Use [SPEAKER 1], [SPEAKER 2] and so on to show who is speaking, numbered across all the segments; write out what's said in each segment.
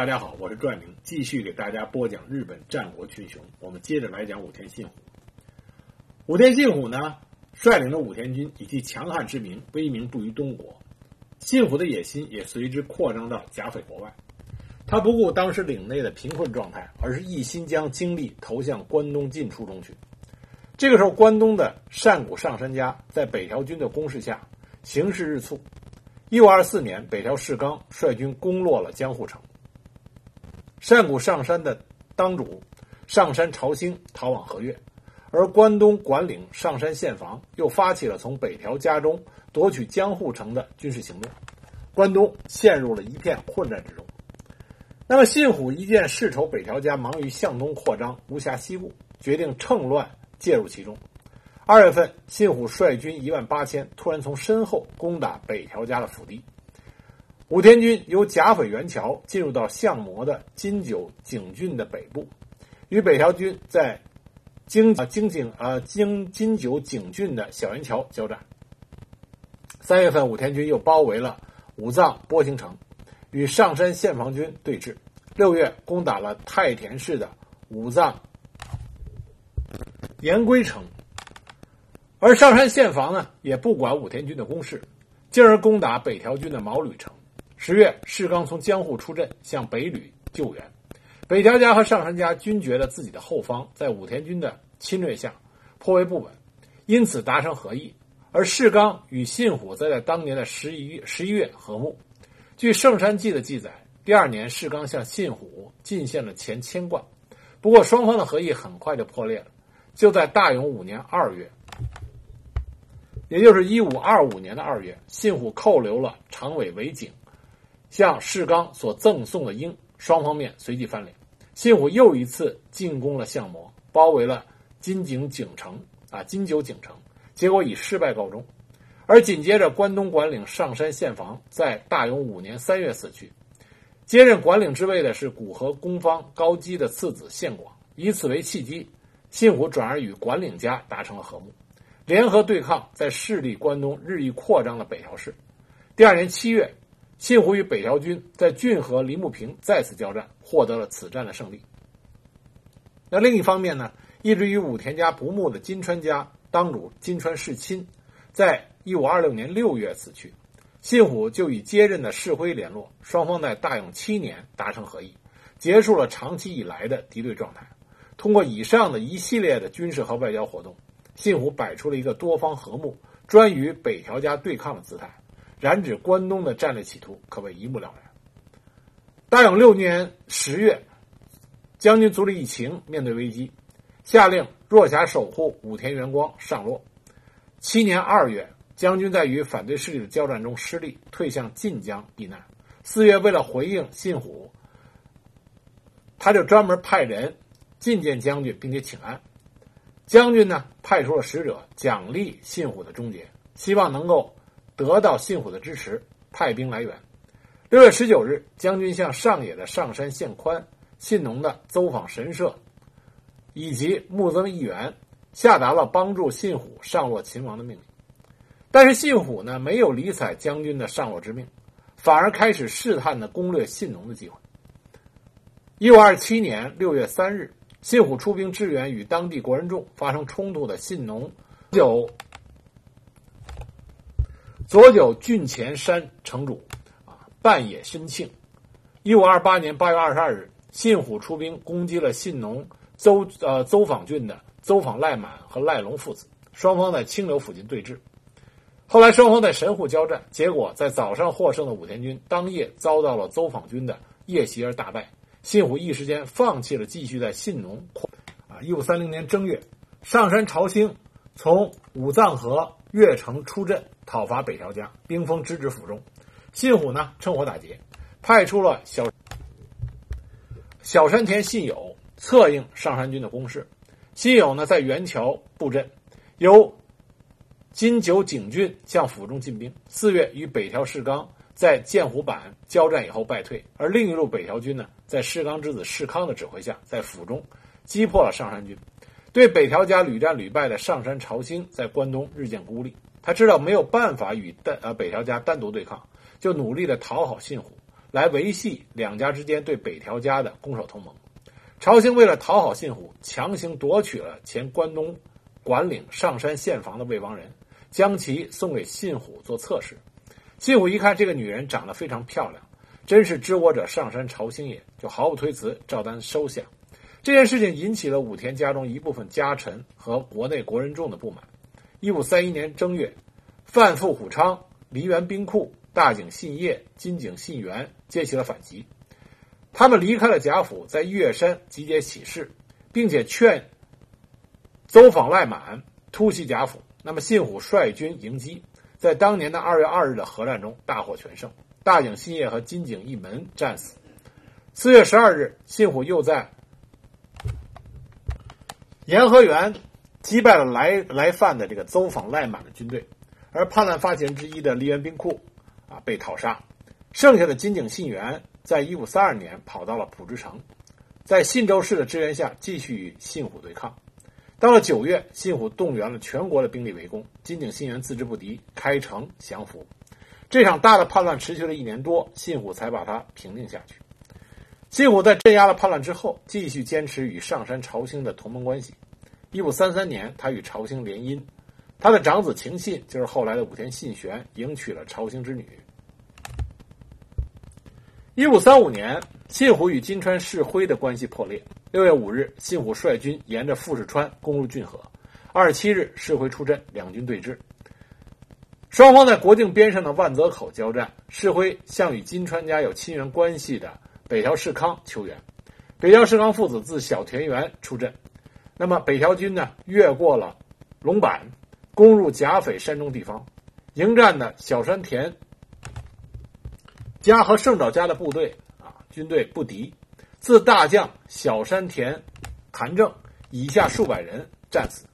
[SPEAKER 1] 大家好，我是拽明，继续给大家播讲日本战国群雄。我们接着来讲武田信虎。武田信虎呢，率领着武田军以其强悍之名威名布于东国，信虎的野心也随之扩张到甲斐国外。他不顾当时领内的贫困状态，而是一心将精力投向关东进出中去。这个时候，关东的善谷上杉家在北条军的攻势下，形势日促。一五二四年，北条氏纲率军攻落了江户城。善谷上山的当主上山朝兴逃往和越，而关东管领上山宪房又发起了从北条家中夺取江户城的军事行动，关东陷入了一片混战之中。那么信虎一见世仇北条家忙于向东扩张，无暇西顾，决定趁乱介入其中。二月份，信虎率军一万八千，突然从身后攻打北条家的府邸。武田军由甲斐原桥进入到相模的金九井郡的北部，与北条军在京啊京景啊京金九井郡的小元桥交战。三月份，武田军又包围了武藏波形城，与上山县防军对峙。六月，攻打了太田市的武藏岩龟城。而上山县防呢，也不管武田军的攻势，进而攻打北条军的毛吕城。十月，世刚从江户出阵，向北吕救援。北条家和上杉家均觉得自己的后方在武田军的侵略下颇为不稳，因此达成和议。而世刚与信虎则在当年的十一月十一月和睦。据《圣山记》的记载，第二年世刚向信虎进献了钱千贯，不过双方的和议很快就破裂了。就在大永五年二月。也就是一五二五年的二月，信虎扣留了长尾尾景，向世刚所赠送的鹰，双方面随即翻脸。信虎又一次进攻了相模，包围了金井井城啊金九井城，结果以失败告终。而紧接着，关东管领上山宪房在大永五年三月死去，接任管领之位的是古河公方高基的次子宪广，以此为契机，信虎转而与管领家达成了和睦。联合对抗在势力关东日益扩张的北条氏。第二年七月，信虎与北条军在骏河梨木平再次交战，获得了此战的胜利。那另一方面呢，一直与武田家不睦的金川家当主金川世亲，在一五二六年六月死去，信虎就与接任的世辉联络，双方在大永七年达成和议，结束了长期以来的敌对状态。通过以上的一系列的军事和外交活动。信虎摆出了一个多方和睦、专与北条家对抗的姿态，染指关东的战略企图可谓一目了然。大永六年十月，将军足利义晴面对危机，下令若狭守护武田元光上洛。七年二月，将军在与反对势力的交战中失利，退向晋江避难。四月，为了回应信虎，他就专门派人觐见将军，并且请安。将军呢，派出了使者奖励信虎的终结，希望能够得到信虎的支持，派兵来援。六月十九日，将军向上野的上山县宽、信浓的走访神社以及木曾义元下达了帮助信虎上洛秦王的命令。但是信虎呢，没有理睬将军的上洛之命，反而开始试探的攻略信浓的机会。一五二七年六月三日。信虎出兵支援与当地国人众发生冲突的信浓九左九郡前山城主啊半野深庆，一五二八年八月二十二日，信虎出兵攻击了信浓邹呃邹访郡的邹访赖满和赖龙父子，双方在清流附近对峙。后来双方在神户交战，结果在早上获胜的武田军当夜遭到了邹访军的夜袭而大败。信虎一时间放弃了继续在信浓啊！一五三零年正月，上山朝兴从武藏河越城出阵讨伐北条家，兵锋直指府中。信虎呢趁火打劫，派出了小小山田信友策应上山军的攻势。信友呢在元桥布阵，由金九井郡向府中进兵。四月与北条氏纲。在剑湖坂交战以后败退，而另一路北条军呢，在士刚之子士康的指挥下，在府中击破了上山军。对北条家屡战屡败的上山朝兴，在关东日渐孤立。他知道没有办法与单呃北条家单独对抗，就努力的讨好信虎，来维系两家之间对北条家的攻守同盟。朝兴为了讨好信虎，强行夺取了前关东管领上山县房的魏王人，将其送给信虎做侧室。信虎一看这个女人长得非常漂亮，真是知我者上山朝兴也，就毫不推辞，照单收下。这件事情引起了武田家中一部分家臣和国内国人众的不满。一五三一年正月，范富虎昌、梨园兵库、大井信业、金井信元接起了反击。他们离开了贾府，在月山集结起事，并且劝邹访赖满突袭贾府。那么信虎率军迎击，在当年的二月二日的合战中大获全胜，大井信业和金井一门战死。四月十二日，信虎又在延和园击败了来来犯的这个邹访赖满的军队，而叛乱发起人之一的梨园兵库啊被讨杀，剩下的金井信元。在一五三二年，跑到了浦之城，在信州市的支援下，继续与信虎对抗。到了九月，信虎动员了全国的兵力围攻，金井信元自知不敌，开城降服。这场大的叛乱持续了一年多，信虎才把它平定下去。信虎在镇压了叛乱之后，继续坚持与上山朝兴的同盟关系。一五三三年，他与朝兴联姻，他的长子晴信就是后来的武田信玄，迎娶了朝兴之女。一五三五年，信虎与金川世辉的关系破裂。六月五日，信虎率军沿着富士川攻入骏河。二十七日，世辉出阵，两军对峙。双方在国境边上的万泽口交战。世辉向与金川家有亲缘关系的北条氏康求援。北条氏康父子自小田园出阵。那么北条军呢，越过了龙板，攻入甲斐山中地方。迎战的小山田。家和胜沼家的部队啊，军队不敌，自大将小山田谭正以下数百人战死。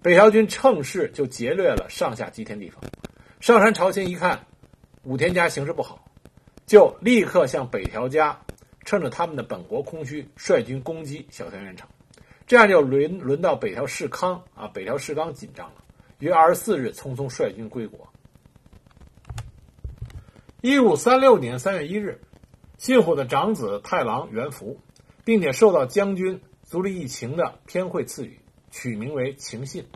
[SPEAKER 1] 北条军乘势就劫掠了上下吉田地方。上山朝兴一看武田家形势不好，就立刻向北条家，趁着他们的本国空虚，率军攻击小田原城。这样就轮轮到北条氏康啊，北条氏纲紧张了，于二十四日匆匆率军归国。一五三六年三月一日，信虎的长子太郎元福，并且受到将军足利义晴的偏惠赐予，取名为晴信，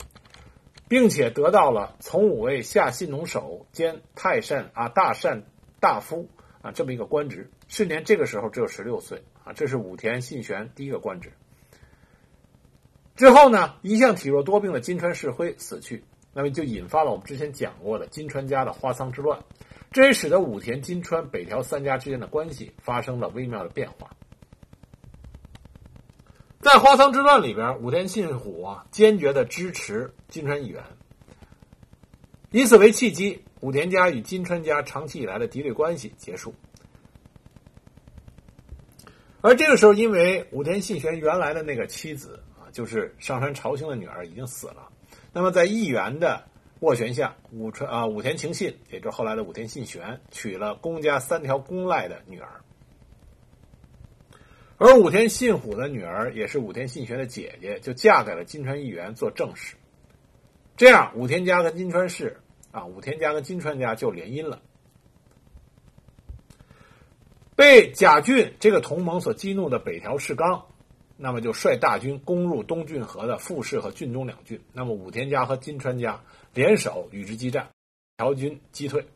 [SPEAKER 1] 并且得到了从五位下信农守兼太善啊大善大夫啊这么一个官职。是年这个时候只有十六岁啊，这是武田信玄第一个官职。之后呢，一向体弱多病的金川世辉死去，那么就引发了我们之前讲过的金川家的花仓之乱。这也使得武田、金川、北条三家之间的关系发生了微妙的变化。在花仓之乱里边，武田信虎啊坚决的支持金川议员，以此为契机，武田家与金川家长期以来的敌对关系结束。而这个时候，因为武田信玄原来的那个妻子啊，就是上山朝兴的女儿已经死了，那么在议员的。斡旋下，武川啊武田晴信，也就是后来的武田信玄，娶了公家三条公赖的女儿。而武田信虎的女儿，也是武田信玄的姐姐，就嫁给了金川议员做正室。这样，武田家跟金川氏啊，武田家跟金川家就联姻了。被贾俊这个同盟所激怒的北条氏纲，那么就率大军攻入东郡河的富士和郡中两郡。那么武田家和金川家。联手与之激战，条军击退。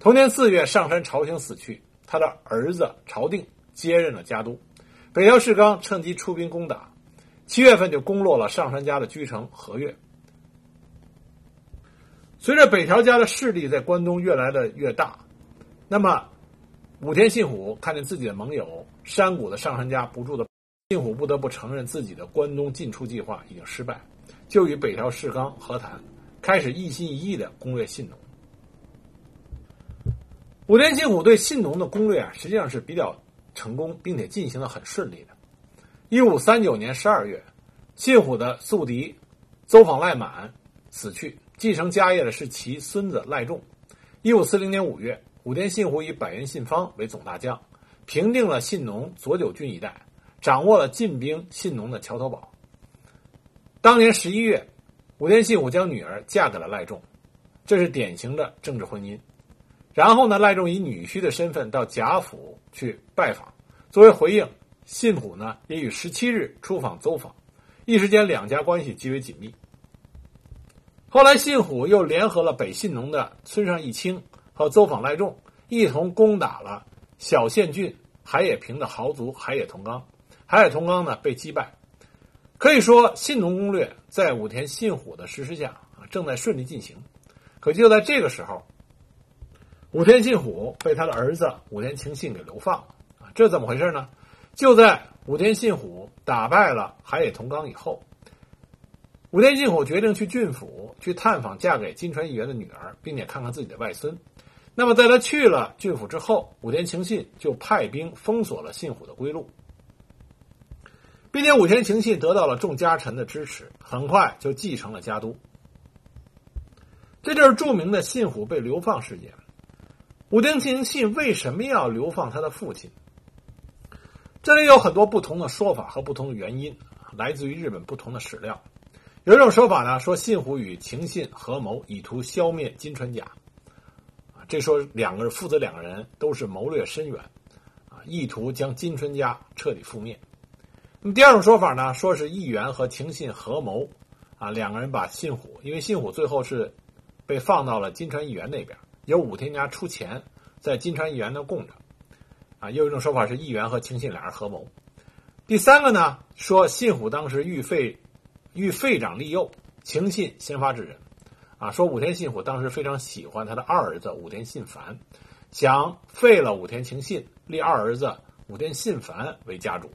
[SPEAKER 1] 同年四月，上山朝兴死去，他的儿子朝定接任了家督。北条氏纲趁机出兵攻打，七月份就攻落了上山家的居城和越。随着北条家的势力在关东越来的越大，那么武田信虎看见自己的盟友山谷的上山家不住的，信虎不得不承认自己的关东进出计划已经失败，就与北条氏纲和谈。开始一心一意的攻略信浓。武田信虎对信浓的攻略啊，实际上是比较成功，并且进行的很顺利的。一五三九年十二月，信虎的宿敌邹访赖满死去，继承家业的是其孙子赖仲。一五四零年五月，武田信虎以百元信方为总大将，平定了信浓左九郡一带，掌握了进兵信浓的桥头堡。当年十一月。武田信虎将女儿嫁给了赖仲，这是典型的政治婚姻。然后呢，赖仲以女婿的身份到贾府去拜访。作为回应，信虎呢也于十七日出访走访，一时间两家关系极为紧密。后来，信虎又联合了北信农的村上义清和走访赖仲，一同攻打了小县郡海野平的豪族海野同纲。海野同纲呢被击败。可以说，信农攻略在武田信虎的实施下啊，正在顺利进行。可就在这个时候，武田信虎被他的儿子武田晴信给流放了啊！这怎么回事呢？就在武田信虎打败了海野同纲以后，武田信虎决定去郡府去探访嫁给金川议员的女儿，并且看看自己的外孙。那么，在他去了郡府之后，武田晴信就派兵封锁了信虎的归路。并且武田晴信得到了众家臣的支持，很快就继承了家督。这就是著名的信虎被流放事件。武田晴信为什么要流放他的父亲？这里有很多不同的说法和不同的原因，来自于日本不同的史料。有一种说法呢，说信虎与情信合谋，以图消灭金川家。这说两个人父子两个人都是谋略深远，啊，意图将金川家彻底覆灭。那么第二种说法呢，说是议员和情信合谋，啊，两个人把信虎，因为信虎最后是被放到了金川议员那边，由武田家出钱在金川议员那供着，啊，又有一种说法是议员和情信俩人合谋。第三个呢，说信虎当时欲废欲废长立幼，晴信先发制人，啊，说武田信虎当时非常喜欢他的二儿子武田信繁，想废了武田晴信，立二儿子武田信繁为家主。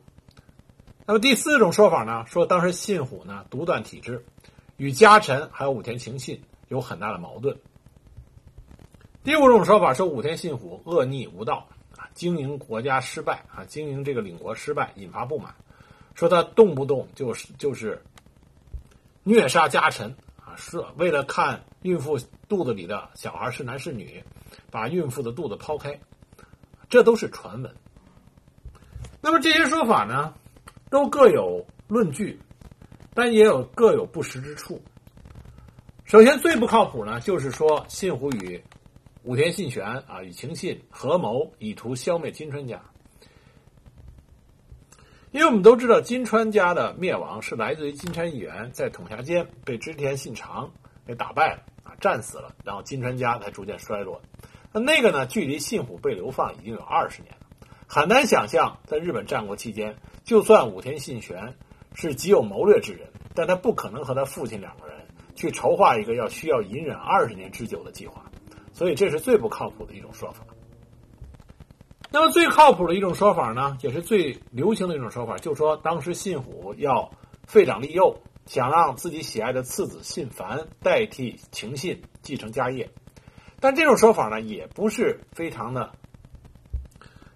[SPEAKER 1] 那么第四种说法呢，说当时信虎呢独断体制，与家臣还有武田晴信有很大的矛盾。第五种说法说武田信虎恶逆无道啊，经营国家失败啊，经营这个领国失败，引发不满，说他动不动就是就是虐杀家臣啊，是为了看孕妇肚子里的小孩是男是女，把孕妇的肚子剖开，这都是传闻。那么这些说法呢？都各有论据，但也有各有不实之处。首先，最不靠谱呢，就是说信虎与武田信玄啊与晴信合谋，以图消灭金川家。因为我们都知道，金川家的灭亡是来自于金川议员在统辖间被织田信长给打败了啊，战死了，然后金川家才逐渐衰落。那那个呢，距离信虎被流放已经有二十年了，很难想象在日本战国期间。就算武田信玄是极有谋略之人，但他不可能和他父亲两个人去筹划一个要需要隐忍二十年之久的计划，所以这是最不靠谱的一种说法。那么最靠谱的一种说法呢，也是最流行的一种说法，就是说当时信虎要废长立幼，想让自己喜爱的次子信繁代替晴信继承家业，但这种说法呢，也不是非常的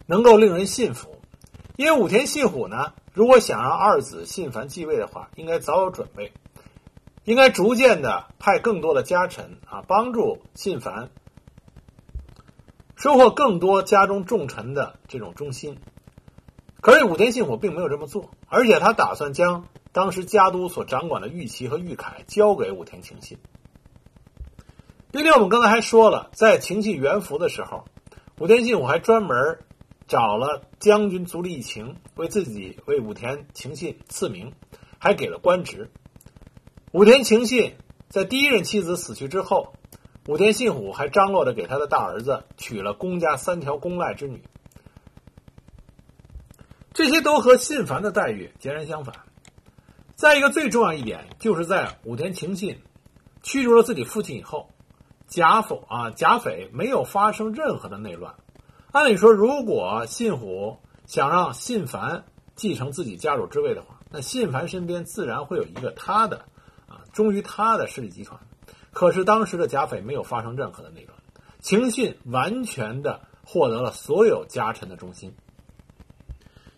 [SPEAKER 1] 能够令人信服。因为武田信虎呢，如果想让二子信繁继位的话，应该早有准备，应该逐渐的派更多的家臣啊，帮助信繁收获更多家中重臣的这种忠心。可是武田信虎并没有这么做，而且他打算将当时家督所掌管的玉旗和玉铠交给武田晴信。并且我们刚才还说了，在晴信元服的时候，武田信虎还专门。找了将军足利义晴为自己为武田晴信赐名，还给了官职。武田晴信在第一任妻子死去之后，武田信虎还张罗着给他的大儿子娶了公家三条公赖之女。这些都和信繁的待遇截然相反。再一个最重要一点，就是在武田晴信驱逐了自己父亲以后，甲否啊甲斐没有发生任何的内乱。按理说，如果信虎想让信繁继承自己家主之位的话，那信繁身边自然会有一个他的啊忠于他的势力集团。可是当时的甲斐没有发生任何的内乱，晴信完全的获得了所有家臣的忠心。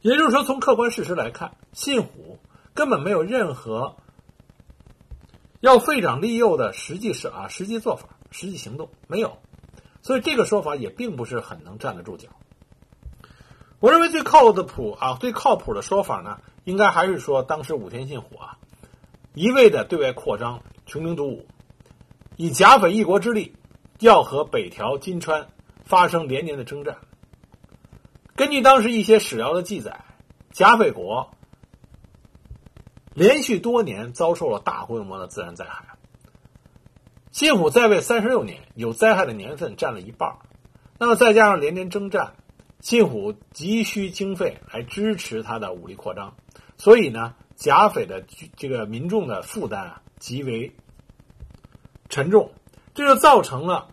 [SPEAKER 1] 也就是说，从客观事实来看，信虎根本没有任何要废长立幼的实际是啊实际做法、实际行动没有。所以这个说法也并不是很能站得住脚。我认为最靠的谱啊，最靠谱的说法呢，应该还是说当时武田信虎啊，一味的对外扩张、穷兵黩武，以甲斐一国之力要和北条、金川发生连年的征战。根据当时一些史料的记载，甲斐国连续多年遭受了大规模的自然灾害。信虎在位三十六年，有灾害的年份占了一半。那么再加上连年征战，信虎急需经费来支持他的武力扩张，所以呢，甲斐的这个民众的负担啊极为沉重，这就造成了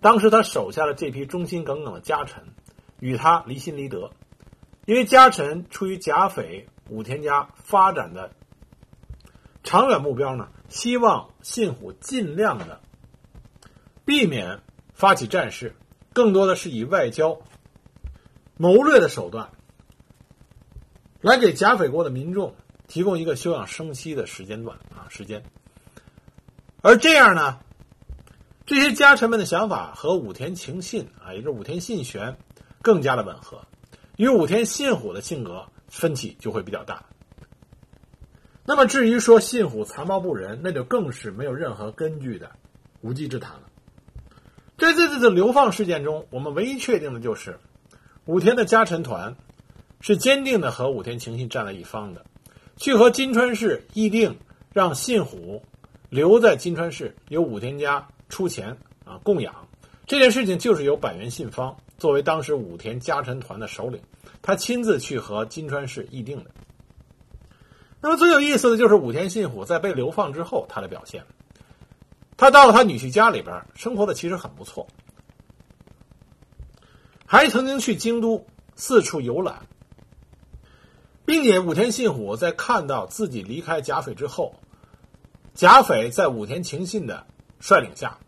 [SPEAKER 1] 当时他手下的这批忠心耿耿的家臣与他离心离德，因为家臣出于贾斐武田家发展的长远目标呢。希望信虎尽量的避免发起战事，更多的是以外交谋略的手段来给甲斐国的民众提供一个休养生息的时间段啊时间。而这样呢，这些家臣们的想法和武田晴信啊，也就是武田信玄更加的吻合，与武田信虎的性格分歧就会比较大。那么至于说信虎残暴不仁，那就更是没有任何根据的无稽之谈了。在这次的流放事件中，我们唯一确定的就是武田的家臣团是坚定的和武田晴信站在一方的，去和金川氏议定让信虎留在金川市，由武田家出钱啊供养。这件事情就是由板垣信方作为当时武田家臣团的首领，他亲自去和金川市议定的。那么最有意思的就是武田信虎在被流放之后他的表现。他到了他女婿家里边，生活的其实很不错，还曾经去京都四处游览，并且武田信虎在看到自己离开甲斐之后，甲斐在武田晴信的率领下，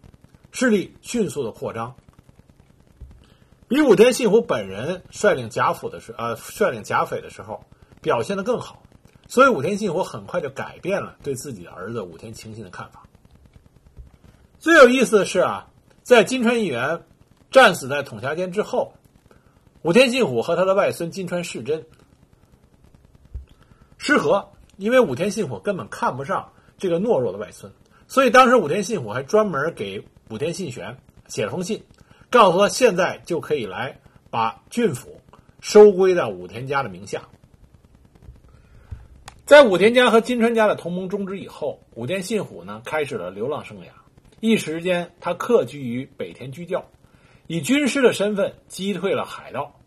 [SPEAKER 1] 势力迅速的扩张，比武田信虎本人率领甲府的时呃率领甲斐的时候表现的更好。所以武田信虎很快就改变了对自己的儿子武田晴信的看法。最有意思的是啊，在金川议员战死在统辖间之后，武田信虎和他的外孙金川世真失和，因为武田信虎根本看不上这个懦弱的外孙，所以当时武田信虎还专门给武田信玄写了封信，告诉他现在就可以来把郡府收归到武田家的名下。在武田家和金川家的同盟终止以后，武田信虎呢开始了流浪生涯。一时间，他客居于北田居教，以军师的身份击退了海盗。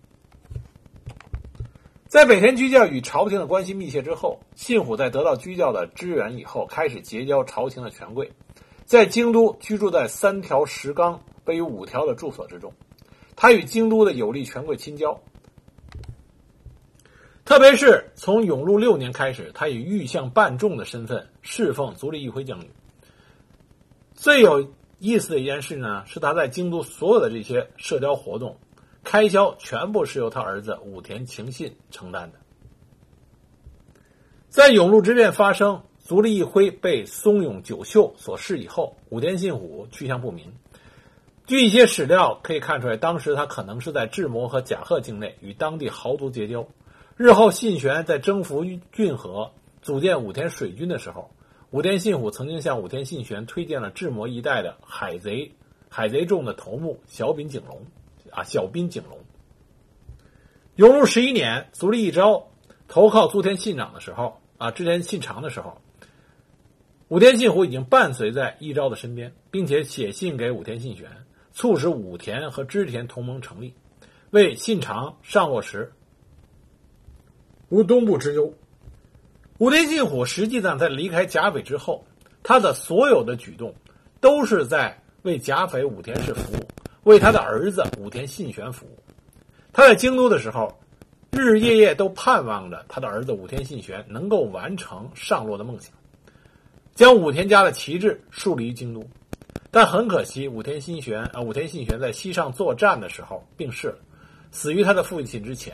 [SPEAKER 1] 在北田居教与朝廷的关系密切之后，信虎在得到居教的支援以后，开始结交朝廷的权贵，在京都居住在三条石冈位于五条的住所之中。他与京都的有力权贵亲交。特别是从永禄六年开始，他以御相伴众的身份侍奉足利义辉将军。最有意思的一件事呢，是他在京都所有的这些社交活动开销，全部是由他儿子武田晴信承担的。在永禄之变发生，足利义辉被松永久秀所弑以后，武田信虎去向不明。据一些史料可以看出来，当时他可能是在志摩和甲贺境内与当地豪族结交。日后信玄在征服骏河、组建武田水军的时候，武田信虎曾经向武田信玄推荐了志摩一带的海贼海贼众的头目小滨景龙，啊，小滨景龙。永禄十一年，足利义昭投靠足田信长的时候，啊，织田信长的时候，武田信虎已经伴随在义昭的身边，并且写信给武田信玄，促使武田和织田同盟成立，为信长上洛时。无东部之忧。武田信虎实际上在离开甲斐之后，他的所有的举动都是在为甲斐武田氏服务，为他的儿子武田信玄服务。他在京都的时候，日日夜夜都盼望着他的儿子武田信玄能够完成上洛的梦想，将武田家的旗帜树立于京都。但很可惜，武田信玄啊，武田信玄在西上作战的时候病逝了，死于他的父亲之前。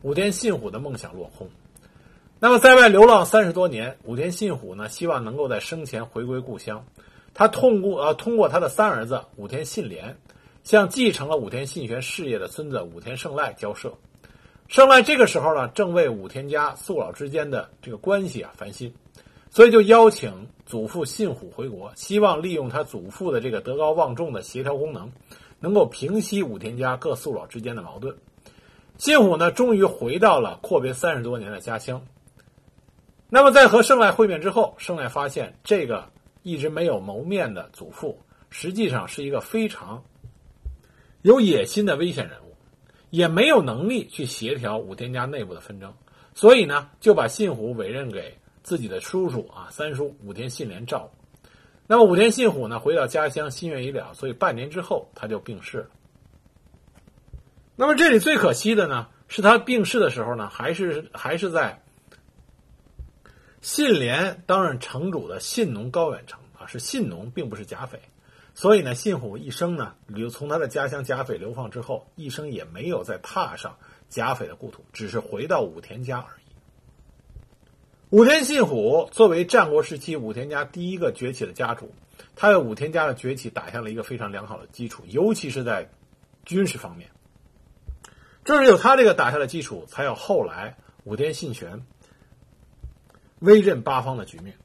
[SPEAKER 1] 武田信虎的梦想落空。那么，在外流浪三十多年，武田信虎呢，希望能够在生前回归故乡。他通过呃，通过他的三儿子武田信廉，向继承了武田信玄事业的孙子武田胜赖交涉。胜赖这个时候呢，正为武田家宿老之间的这个关系啊烦心，所以就邀请祖父信虎回国，希望利用他祖父的这个德高望重的协调功能，能够平息武田家各宿老之间的矛盾。信虎呢，终于回到了阔别三十多年的家乡。那么，在和胜赖会面之后，胜赖发现这个一直没有谋面的祖父，实际上是一个非常有野心的危险人物，也没有能力去协调武田家内部的纷争，所以呢，就把信虎委任给自己的叔叔啊，三叔武田信廉照顾。那么，武田信虎呢，回到家乡，心愿已了，所以半年之后他就病逝了。那么，这里最可惜的呢，是他病逝的时候呢，还是还是在。信廉担任城主的信农高远城啊，是信农，并不是甲斐，所以呢，信虎一生呢流从他的家乡甲斐流放之后，一生也没有再踏上甲斐的故土，只是回到武田家而已。武田信虎作为战国时期武田家第一个崛起的家主，他为武田家的崛起打下了一个非常良好的基础，尤其是在军事方面。正是有他这个打下的基础，才有后来武田信玄。威震八方的局面。